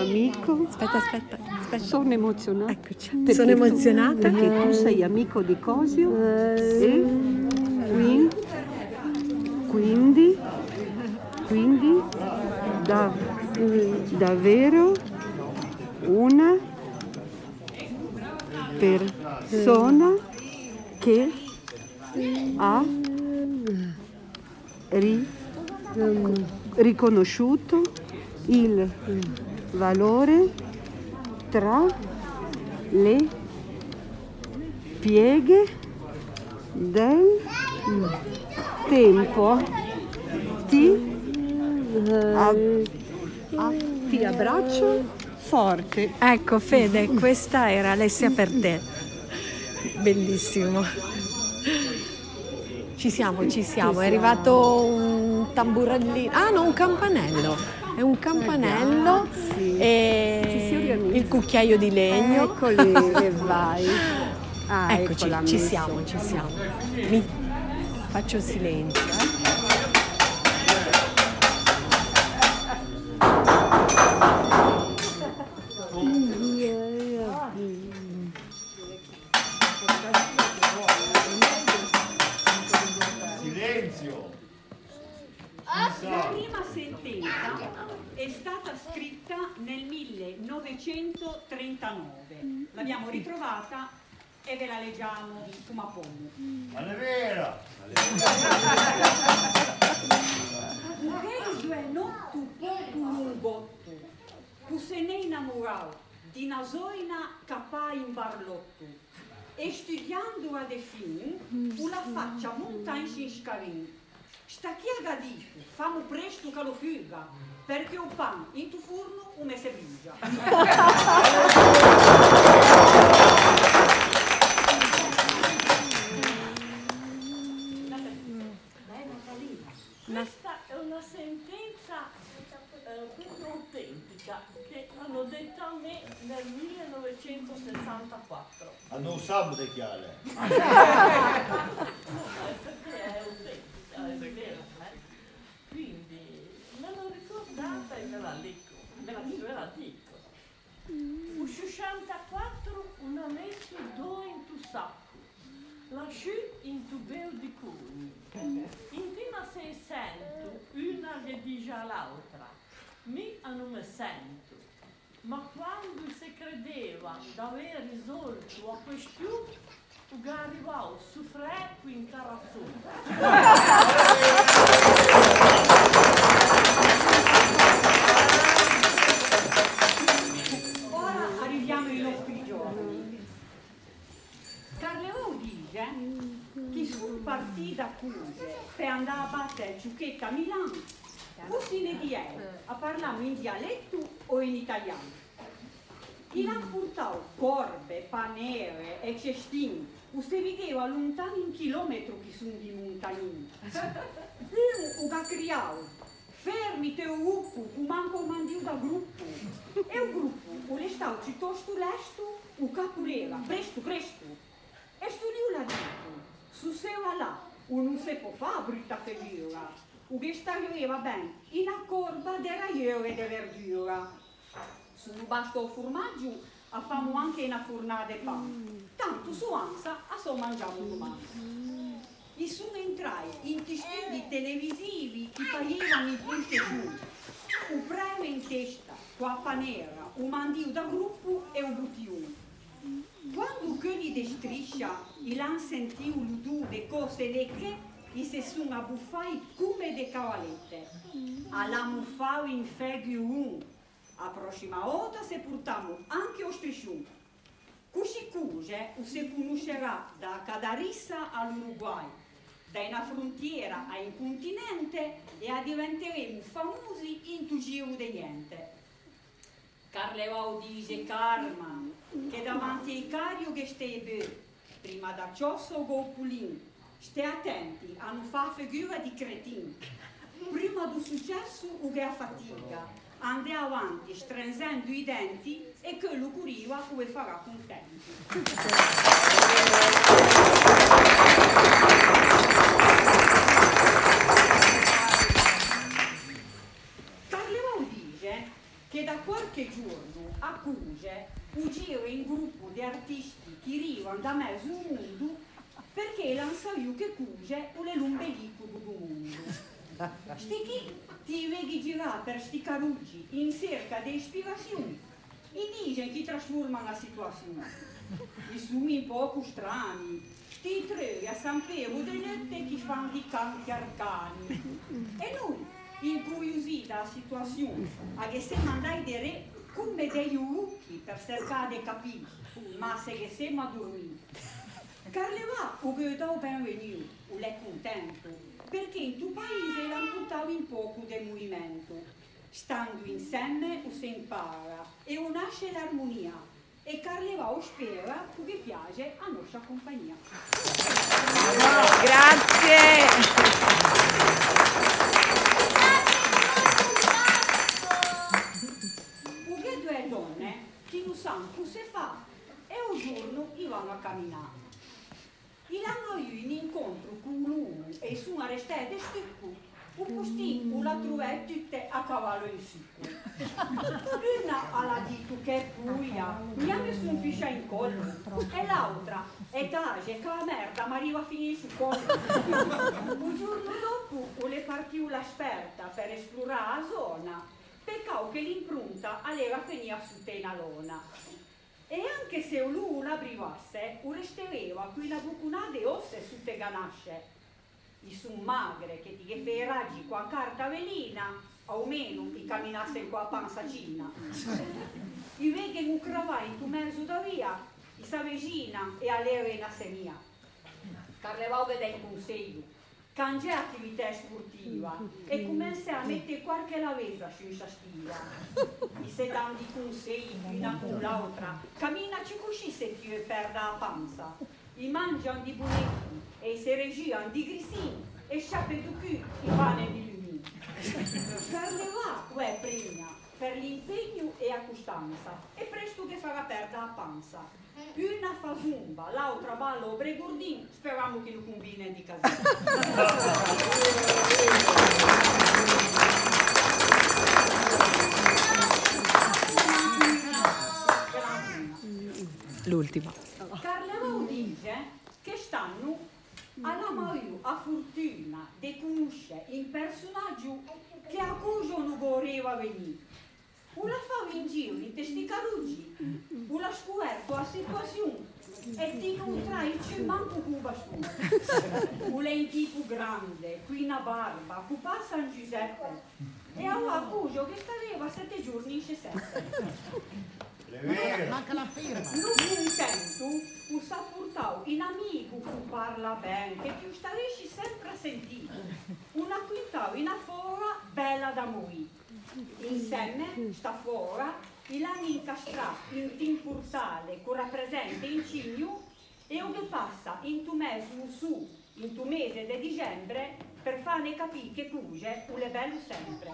amico. Aspetta, aspetta, aspetta. Sono emozionata. Eccoci. Perché Sono tu- emozionata. Perché tu sei amico di Cosio e qui- quindi, quindi da- davvero una persona che ha ri- riconosciuto il valore tra le pieghe del tempo. Ti, a- a- ti abbraccio forte. Ecco Fede, questa era Alessia per te. Bellissimo. Ci siamo, ci siamo. È arrivato un tamburellino. Ah no, un campanello. È un campanello e il cucchiaio di legno. Eccoli e vai. Ah, Eccoci, eccola ci siamo, ci siamo. Mi faccio silenzio. eh. Silenzio! 1939. L'abbiamo ritrovata e ve la leggiamo in Fumapomo. Ma non è vera! Un noto pouco num goto, tu se ne innamorar di nasoina capà in barlotto, e studiando a defin, la faccia monta in scarin. Sta chi ha gadito, famo presto che lo fuga, perché o pan in tu forno o me se brucia. Questa è una sentenza eh, autentica che hanno detto a me nel 1964. Hanno un sabato chiale. Eh, perché è autentica, è vero. eh. Quindi me l'ho e me la dico, me la, ve la dico. O 64 una messo due in tu sacco, lasciù in tu bel di cugni. Intima se sento una che dice all'altra, mi a non me sento. Ma quando si credeva d'aver risolto la questione, arrivava su frecco in. Ora Carleo dice che sul partito accuse per andare a battere Giuchetta a Milano, così ne diede a parlare in dialetto o in italiano. Chi l'ha portato corbe, panere e cestini, o si vedeva lontano un chilometro che sono di montagnini. Uno che ha criato, fermi te gruppo, che manco mandiu da gruppo. E o gruppo, o le stau piuttosto lesto, o capureva, presto, presto. E sto lì l'ha detto, su seva là, o non si può fare brutta figura. O che staglieva ben, in a corba della iere de verdura. Se non basta il formaggio, facciamo anche una fornata di pane. Tanto su ansa, a so mangiamo domani. E sono entrati in studi televisivi che parevano in punte giù. Un premio in testa, qua panera, un mandio da gruppo e un buttione. Quando quelli di striscia il han sentito l'udù de cose lecche, gli si sono abbuffati come de cavalette. Alla muffao in feghi un. A prossima volta se portiamo anche o strisciun. Così cose o si conoscerà da Cadarissa all'Uruguay, da una frontiera a un continente e a diventeremo famosi in tu giro di niente. Carlevao dice Karma, che davanti ai cario che stai bene, prima da ciosso go pulin, stai attenti a non fare figura di cretin. Prima del successo o che a fatica, ande avanti stringendo i denti e quello curiva come farà contenti. Dice che da qualche giorno a Cuge un in gruppo di artisti che arrivano da mezzo mondo perché l'hanno saputo che Cuge è l'umbelico del mondo. Sti chi ti vedi girare per sti caruggi in cerca di ispirazione e dicono che trasformano la situazione. I sumi un poco strani, ti trovi a San Piero delle notte che fanno di canti arcani. E noi, incuriositi dalla situazione, a che siamo andati a re come degli ucchi per cercare di capire, ma se che siamo a dormire. Carleva, o che dopo benvenuto, o l'è contento, perché in tuo paese l'hanno buttato in poco del movimento. Stando insieme o si impara e o nasce l'armonia e Carleva o spera che piace a nostra compagnia. Grazie. Sanno cosa fa e un giorno vanno a camminare. E l'hanno io in incontro con l'uno e su una restata di stucco un postino la trovai tutte a cavallo in sicuro. Una alla dito che è buia, mi ha messo un piscia in collo e l'altra etage che la merda mi arriva a finire sul collo. Un giorno dopo le partiu la sperta per esplorare la zona, peccato che l'impronta aveva finito su te una lona. E anche se l'una brivasse, o restereva qui una bucunata di osse su te ganasce i son magre che ti che raggi qua carta velina, o meno ti camminasse qua panzacina. I veghe un cravai in tu mezzo da via, i sa vicina e all'era in assemia. Carlevau che dai consiglio, cangia attività sportiva e comincia a mettere qualche lavesa su questa stiva. I se danno consigli una con l'altra, camminaci così se ti perda la panza. I mangiano di bunetti e se regiano di grisini e sciappe du cul i pane di lumini. Carleva è premia per l'impegno e a costanza e farà perda la panza. Una fa zumba, l'altra balla o bregurdin, speriamo che lo combine di casino. L'ultima. Carleva dice che stanno alla Mario a fortuna di conoscere un personaggio che a cui non voleva venire. O la fa in giro in testi caruggi, o la scoperto a situazione e ti incontrai c'è manco con bastone. Un tipo grande, qui una barba, passa San Giuseppe e a un accuso che stava sette giorni in Cesette. Manca la firma. Non contento, un sa portau in amico che parla bene, che più staresci sempre a sentire. Una quintau in fora bella da morire. Insieme, sta fora, il hanno incastrato in un portale che rappresenta in cigno e che passa in tu mese in su, in tu mese di dicembre, per farne capire che cuge un è bello sempre.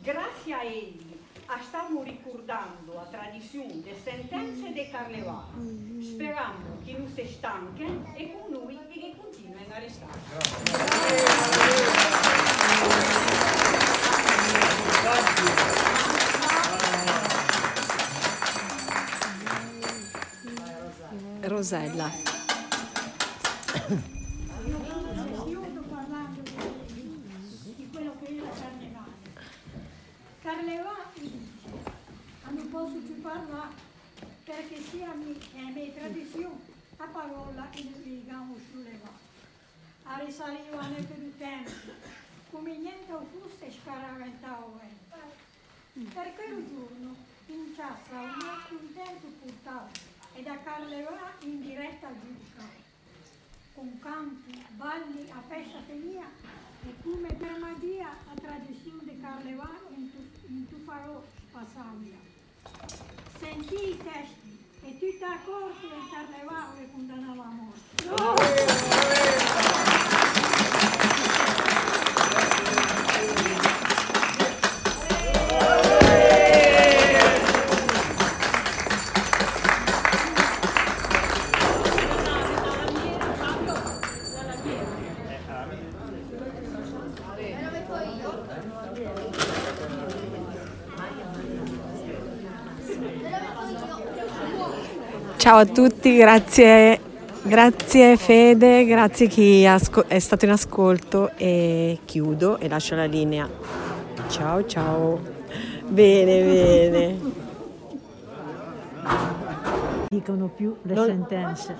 Grazie a egli a stiamo ricordando la tradizione delle sentenze di Carlevano, sperando che non si stanche e con noi che continuino a restare. Rosella. Sto parlando di, quello che la carnevale. Carnevale, non posso più parlare perché sia è mia tradizione a parola legamo sulle mani. A risalire nel più tempo, come niente fosse scaraventavo. Per quel giorno in casa un nostro intento portato e da Carlevà in diretta a giudicare con canti, balli a festa mia e come per magia la tradizione di Carlevano in, tu, in tu farò passaglia. Sentì i testi e tutta la corte del Carlevano le condannava a morte. Ciao a tutti, grazie, grazie Fede, grazie chi asco- è stato in ascolto e chiudo e lascio la linea. Ciao ciao. Bene, bene. Dicono più le Non- sentenze.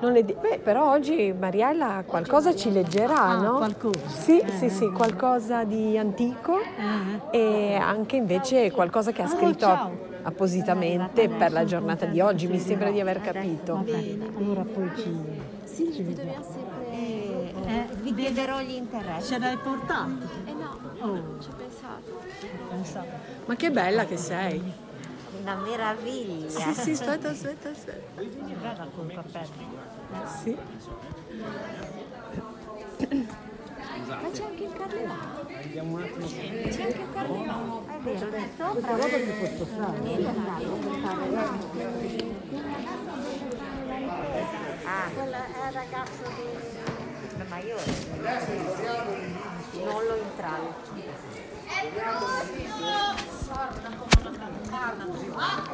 Non le di- Beh, però oggi Mariella qualcosa ci leggerà, Ah, no? qualcosa. Sì, Eh, sì, sì, eh. qualcosa di antico Eh, e anche invece qualcosa che ha Oh, scritto ciao. appositamente per la giornata di oggi, mi sembra di aver Va capito. bene, allora poi ci, Sì, ci vediamo. dobbiamo sempre... Eh, vi chiederò gli interessi. Ce l'hai portato? Eh no, Oh. ci ho pensato. Ma che bella che sei. Una meraviglia. Sì, sì, aspetta, aspetta, aspetta. Bella col cappello. Sì. Ma c'è anche il carnevale. C'è anche il carnevale. È vero, lì sopra. Roba puoi spostare. Ah, quello è il ragazzo di... Ma io non lo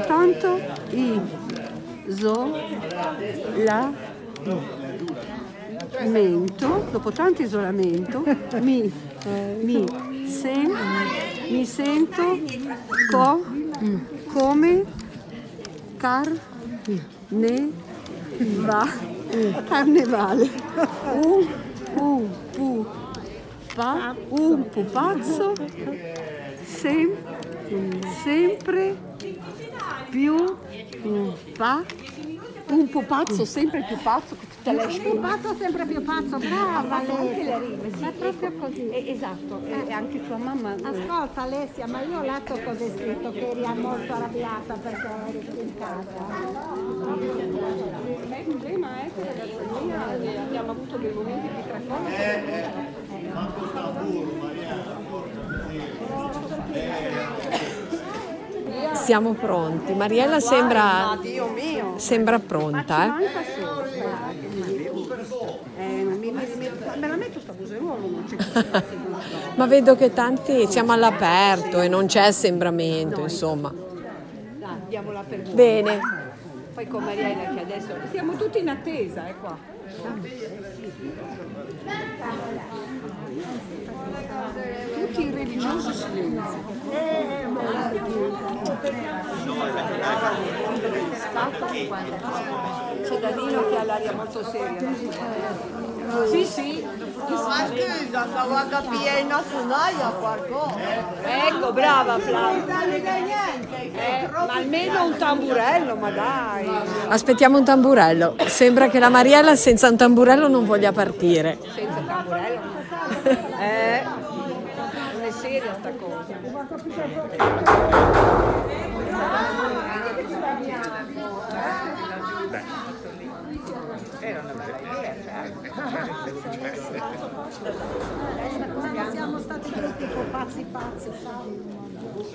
tanto, i, zo, la, mento, dopo tanto isolamento, mi, mi, sen, mi sento, co, come, car, ne, va, carnevale, un, un, pu, pa, un pupazzo, sem, sempre più pa, un pupazzo sempre più pazzo che tutte le Un pazzo sempre più pazzo, brava anche le Alessia. rime, sì, È proprio così. Eh, esatto, e anche tua mamma. eh, Ascolta Alessia, ma io ho letto cosa hai scritto, che eri molto arrabbiata perché eri qui in casa. Il problema è che ragazza mia eh, abbiamo avuto dei momenti di tracollo. Pronti. Mariella sembra, Ma mio! sembra pronta, eh? Manca solo. Eh, non mi, mi- mi- me la metto sta museruolo, non c'è Ma vedo che tanti siamo all'aperto e non c'è assembramento, insomma. Bene. Poi con Mariella che adesso siamo tutti in attesa, eh qua. Tutti in religioso silenzio. C'è Danilo che ha l'aria molto seria. Sì, sì. Ma scusa, stavo a capire in nazzionale qualcosa. Ecco, brava Flavia. Eh, ma almeno un tamburello, ma dai. Aspettiamo un tamburello. Sembra che la Mariella senza un tamburello non voglia partire. Senza tamburello. Eh, seria sta cosa. Quando siamo stati tutti con pazzi pazzi, sai?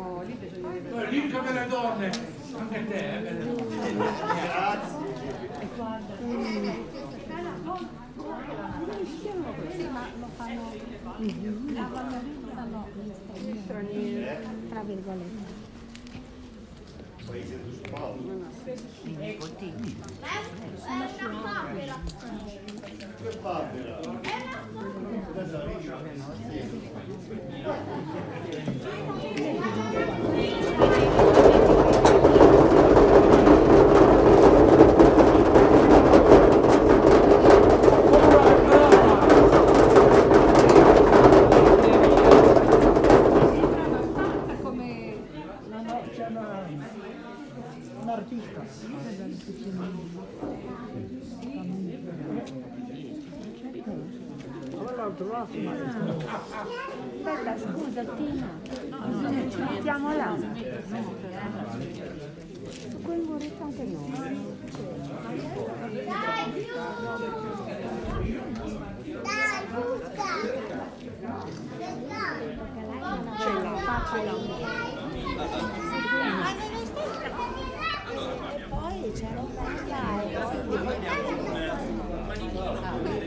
Ricca delle donne, anche te, eh, belle donne. fa- lo fanno, la valorizzano gli stranieri, tra virgolette. Paese di Paolo. Che papera? Adesso arriva. come Mettiamo là. Su quel muretto anche noi. Dai, giù! Dai, butta! Ce l'ha, faccela un po'. Poi c'è l'offerta e poi...